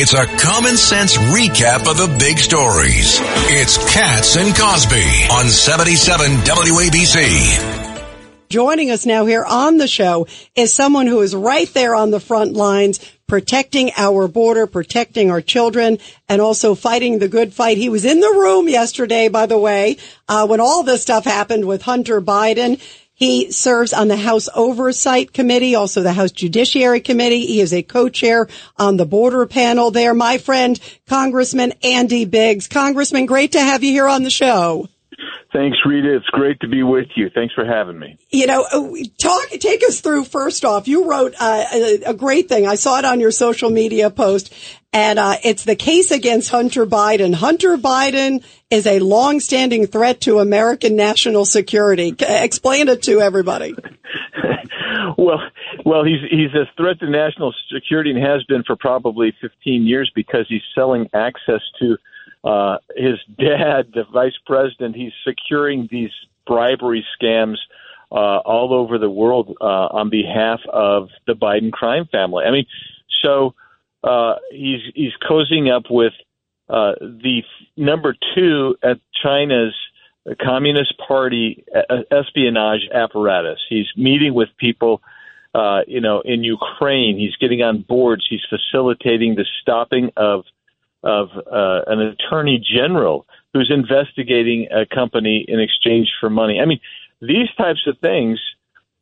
It's a common sense recap of the big stories. It's Cats and Cosby on 77 WABC. Joining us now here on the show is someone who is right there on the front lines, protecting our border, protecting our children, and also fighting the good fight. He was in the room yesterday, by the way, uh, when all this stuff happened with Hunter Biden. He serves on the House Oversight Committee, also the House Judiciary Committee. He is a co-chair on the border panel there. My friend, Congressman Andy Biggs. Congressman, great to have you here on the show. Thanks, Rita. It's great to be with you. Thanks for having me. You know, uh, talk, take us through first off. You wrote uh, a, a, great thing. I saw it on your social media post and uh, it's the case against Hunter Biden. Hunter Biden is a long-standing threat to American national security. Explain it to everybody. well, well, he's he's a threat to national security and has been for probably 15 years because he's selling access to uh, his dad, the vice president. He's securing these bribery scams uh, all over the world uh, on behalf of the Biden crime family. I mean, so uh, he's he's cozying up with uh, the number two at China's Communist Party uh, espionage apparatus. He's meeting with people, uh, you know, in Ukraine. He's getting on boards. He's facilitating the stopping of of uh, an attorney general who's investigating a company in exchange for money. I mean, these types of things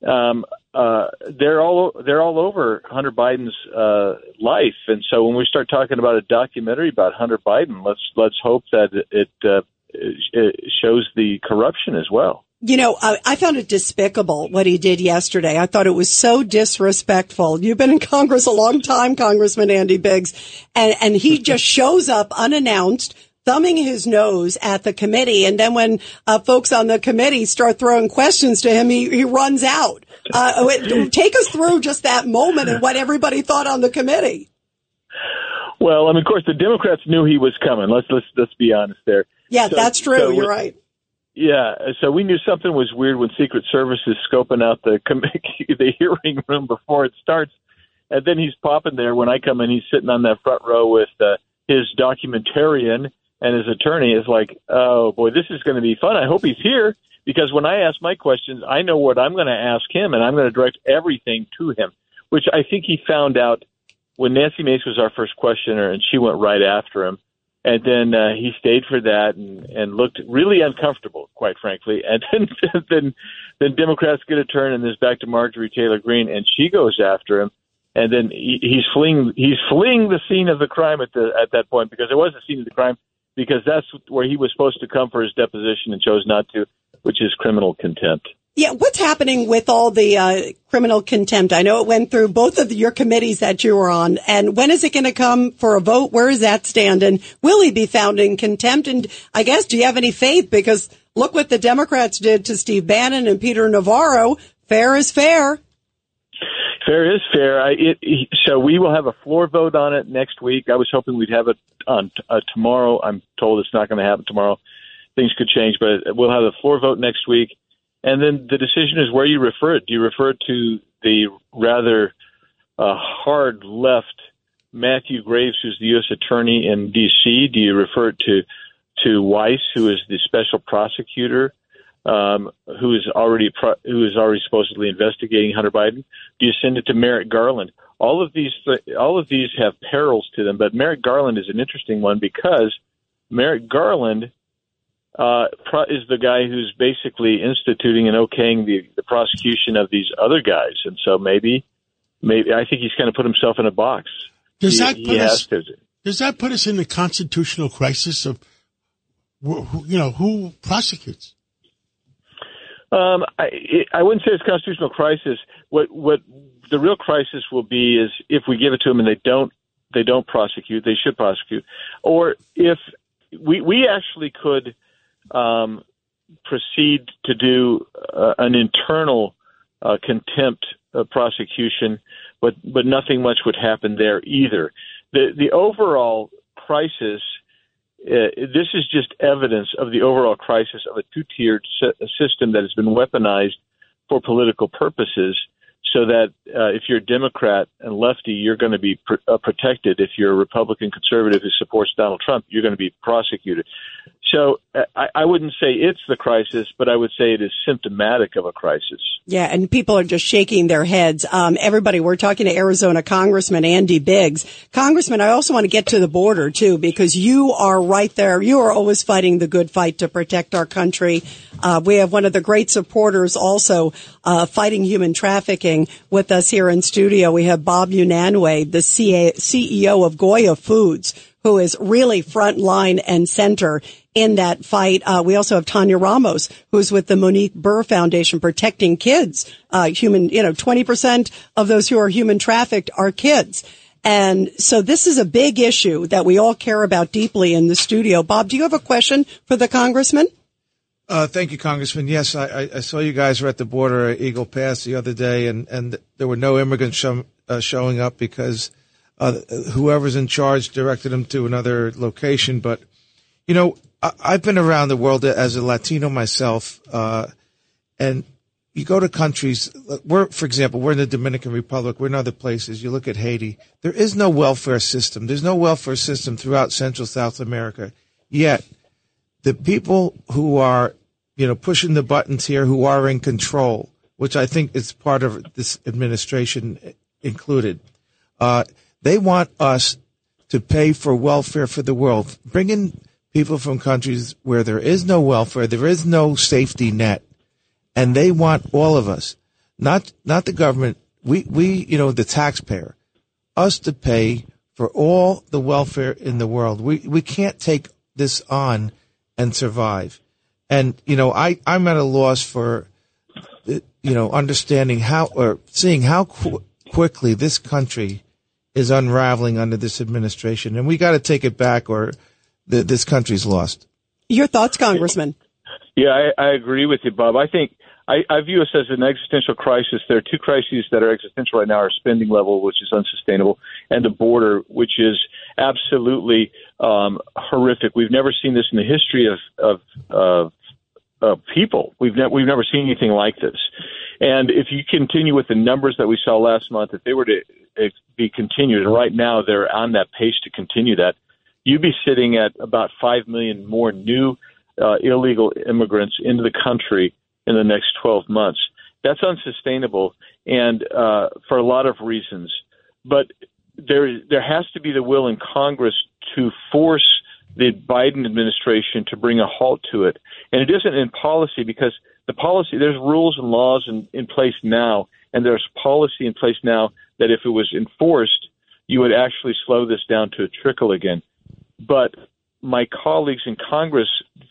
um, uh, they're all they're all over Hunter Biden's uh, life, and so when we start talking about a documentary about Hunter Biden, let's let's hope that it, uh, it shows the corruption as well. You know, I, I, found it despicable what he did yesterday. I thought it was so disrespectful. You've been in Congress a long time, Congressman Andy Biggs, and, and he just shows up unannounced, thumbing his nose at the committee. And then when uh, folks on the committee start throwing questions to him, he, he runs out. Uh, take us through just that moment and what everybody thought on the committee. Well, I mean, of course, the Democrats knew he was coming. Let's let's let's be honest there. Yeah, so, that's true. So You're right. Yeah, so we knew something was weird when Secret Service is scoping out the the hearing room before it starts, and then he's popping there. When I come in, he's sitting on that front row with uh, his documentarian and his attorney. Is like, oh boy, this is going to be fun. I hope he's here because when I ask my questions, I know what I'm going to ask him, and I'm going to direct everything to him. Which I think he found out when Nancy Mace was our first questioner, and she went right after him. And then uh, he stayed for that and, and looked really uncomfortable, quite frankly. And then then then Democrats get a turn, and there's back to Marjorie Taylor Greene, and she goes after him. And then he, he's fleeing he's fleeing the scene of the crime at the at that point because it was the scene of the crime because that's where he was supposed to come for his deposition and chose not to which is criminal contempt. Yeah, what's happening with all the uh, criminal contempt? I know it went through both of the, your committees that you were on, and when is it going to come for a vote? Where is that stand? And will he be found in contempt? And I guess, do you have any faith? Because look what the Democrats did to Steve Bannon and Peter Navarro. Fair is fair. Fair is fair. I, it, so we will have a floor vote on it next week. I was hoping we'd have it on uh, tomorrow. I'm told it's not going to happen tomorrow things could change, but we'll have a floor vote next week. And then the decision is where you refer it. Do you refer it to the rather uh, hard left Matthew Graves, who's the U.S. attorney in D.C.? Do you refer it to to Weiss, who is the special prosecutor, um, who is already pro- who is already supposedly investigating Hunter Biden? Do you send it to Merrick Garland? All of these th- all of these have perils to them, but Merrick Garland is an interesting one because Merrick Garland uh, is the guy who's basically instituting and okaying the, the prosecution of these other guys, and so maybe, maybe I think he's kind of put himself in a box. Does he, that put us? Does that put us in the constitutional crisis of, you know, who prosecutes? Um, I I wouldn't say it's a constitutional crisis. What what the real crisis will be is if we give it to them and they don't they don't prosecute, they should prosecute, or if we we actually could um, proceed to do uh, an internal uh, contempt uh, prosecution, but but nothing much would happen there either. The the overall crisis. Uh, this is just evidence of the overall crisis of a two-tiered system that has been weaponized for political purposes. so that uh, if you're a Democrat and lefty, you're going to be pr- uh, protected. If you're a Republican conservative who supports Donald Trump, you're going to be prosecuted. So uh, I, I wouldn't say it's the crisis, but I would say it is symptomatic of a crisis. Yeah, and people are just shaking their heads. Um, everybody, we're talking to Arizona Congressman Andy Biggs. Congressman, I also want to get to the border too, because you are right there. You are always fighting the good fight to protect our country. Uh, we have one of the great supporters also uh, fighting human trafficking with us here in studio. We have Bob Unanue, the CEO of Goya Foods, who is really front line and center in that fight. Uh, we also have Tanya Ramos, who's with the Monique Burr Foundation protecting kids. Uh, human, you know, 20% of those who are human trafficked are kids. And so this is a big issue that we all care about deeply in the studio. Bob, do you have a question for the congressman? Uh, thank you, Congressman. Yes, I, I, saw you guys were at the border at Eagle Pass the other day, and, and there were no immigrants show, uh, showing up because uh, whoever's in charge directed them to another location. But, you know, I, have been around the world as a Latino myself, uh, and you go to countries, we're, for example, we're in the Dominican Republic, we're in other places. You look at Haiti. There is no welfare system. There's no welfare system throughout Central South America. Yet, the people who are, you know, pushing the buttons here, who are in control, which I think is part of this administration included, uh, they want us to pay for welfare for the world, bringing people from countries where there is no welfare, there is no safety net, and they want all of us, not not the government, we we you know the taxpayer, us to pay for all the welfare in the world. We we can't take this on and survive. And, you know, I, I'm at a loss for, you know, understanding how or seeing how qu- quickly this country is unraveling under this administration. And we got to take it back or the, this country's lost. Your thoughts, Congressman? Yeah, I, I agree with you, Bob. I think I, I view us as an existential crisis. There are two crises that are existential right now: our spending level, which is unsustainable, and the border, which is absolutely um, horrific. We've never seen this in the history of of, of, of people. We've ne- we've never seen anything like this. And if you continue with the numbers that we saw last month, if they were to be continued, and right now they're on that pace to continue that, you'd be sitting at about five million more new uh, illegal immigrants into the country in the next 12 months. That's unsustainable, and uh, for a lot of reasons. But there, there has to be the will in Congress to force the Biden administration to bring a halt to it. And it isn't in policy because the policy, there's rules and laws in, in place now, and there's policy in place now that if it was enforced, you would actually slow this down to a trickle again. But my colleagues in Congress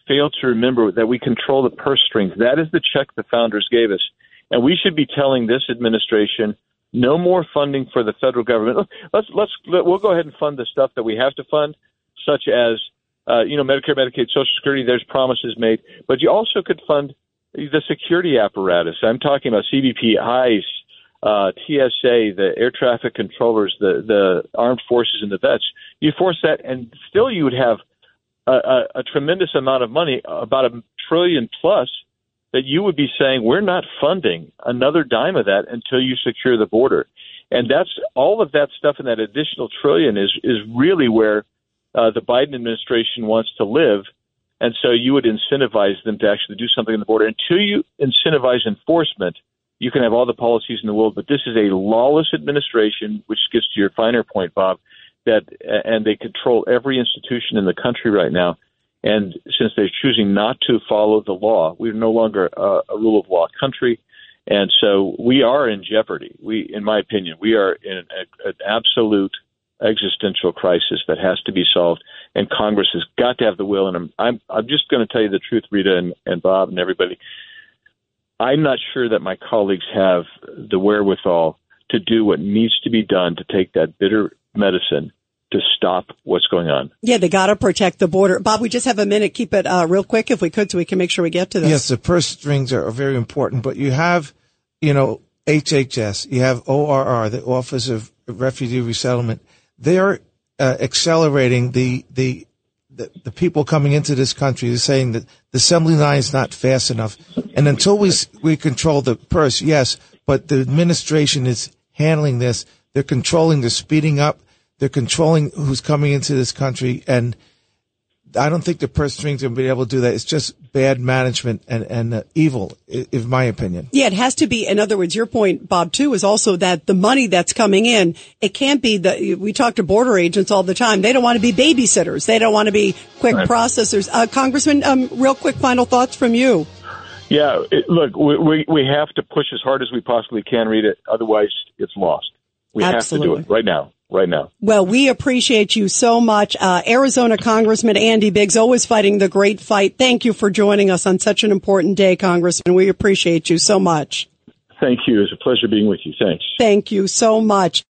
fail to remember that we control the purse strings. That is the check the founders gave us. And we should be telling this administration no more funding for the federal government. Let's let's we'll go ahead and fund the stuff that we have to fund, such as uh, you know Medicare, Medicaid, Social Security. There's promises made, but you also could fund the security apparatus. I'm talking about CBP, ICE, uh, TSA, the air traffic controllers, the the armed forces, and the vets. You force that, and still you would have a, a, a tremendous amount of money, about a trillion plus, that you would be saying we're not funding another dime of that until you secure the border, and that's all of that stuff in that additional trillion is is really where uh, the Biden administration wants to live. And so you would incentivize them to actually do something in the border. Until you incentivize enforcement, you can have all the policies in the world, but this is a lawless administration, which gets to your finer point, Bob that and they control every institution in the country right now. And since they're choosing not to follow the law, we're no longer a, a rule of law country. And so we are in jeopardy. We, in my opinion, we are in a, an absolute existential crisis that has to be solved. And Congress has got to have the will. And I'm, I'm, I'm just going to tell you the truth, Rita and, and Bob and everybody. I'm not sure that my colleagues have the wherewithal to do what needs to be done to take that bitter medicine to stop what's going on. Yeah, they got to protect the border. Bob, we just have a minute. Keep it uh, real quick if we could so we can make sure we get to this. Yes, the purse strings are, are very important, but you have, you know, HHS, you have ORR, the Office of Refugee Resettlement. They're uh, accelerating the, the, the, the people coming into this country is saying that the assembly line is not fast enough. And until we, we control the purse, yes, but the administration is handling this. They're controlling, they're speeding up, they're controlling who's coming into this country. And I don't think the purse strings are going to be able to do that. It's just bad management and, and uh, evil, in my opinion. Yeah, it has to be. In other words, your point, Bob, too, is also that the money that's coming in, it can't be the, we talk to border agents all the time. They don't want to be babysitters. They don't want to be quick right. processors. Uh, Congressman, um, real quick final thoughts from you. Yeah, it, look, we, we have to push as hard as we possibly can, Rita. Otherwise, it's lost. We Absolutely. have to do it right now right now. Well, we appreciate you so much. Uh, Arizona Congressman Andy Biggs, always fighting the great fight. Thank you for joining us on such an important day, Congressman. We appreciate you so much. Thank you. It's a pleasure being with you. Thanks. Thank you so much.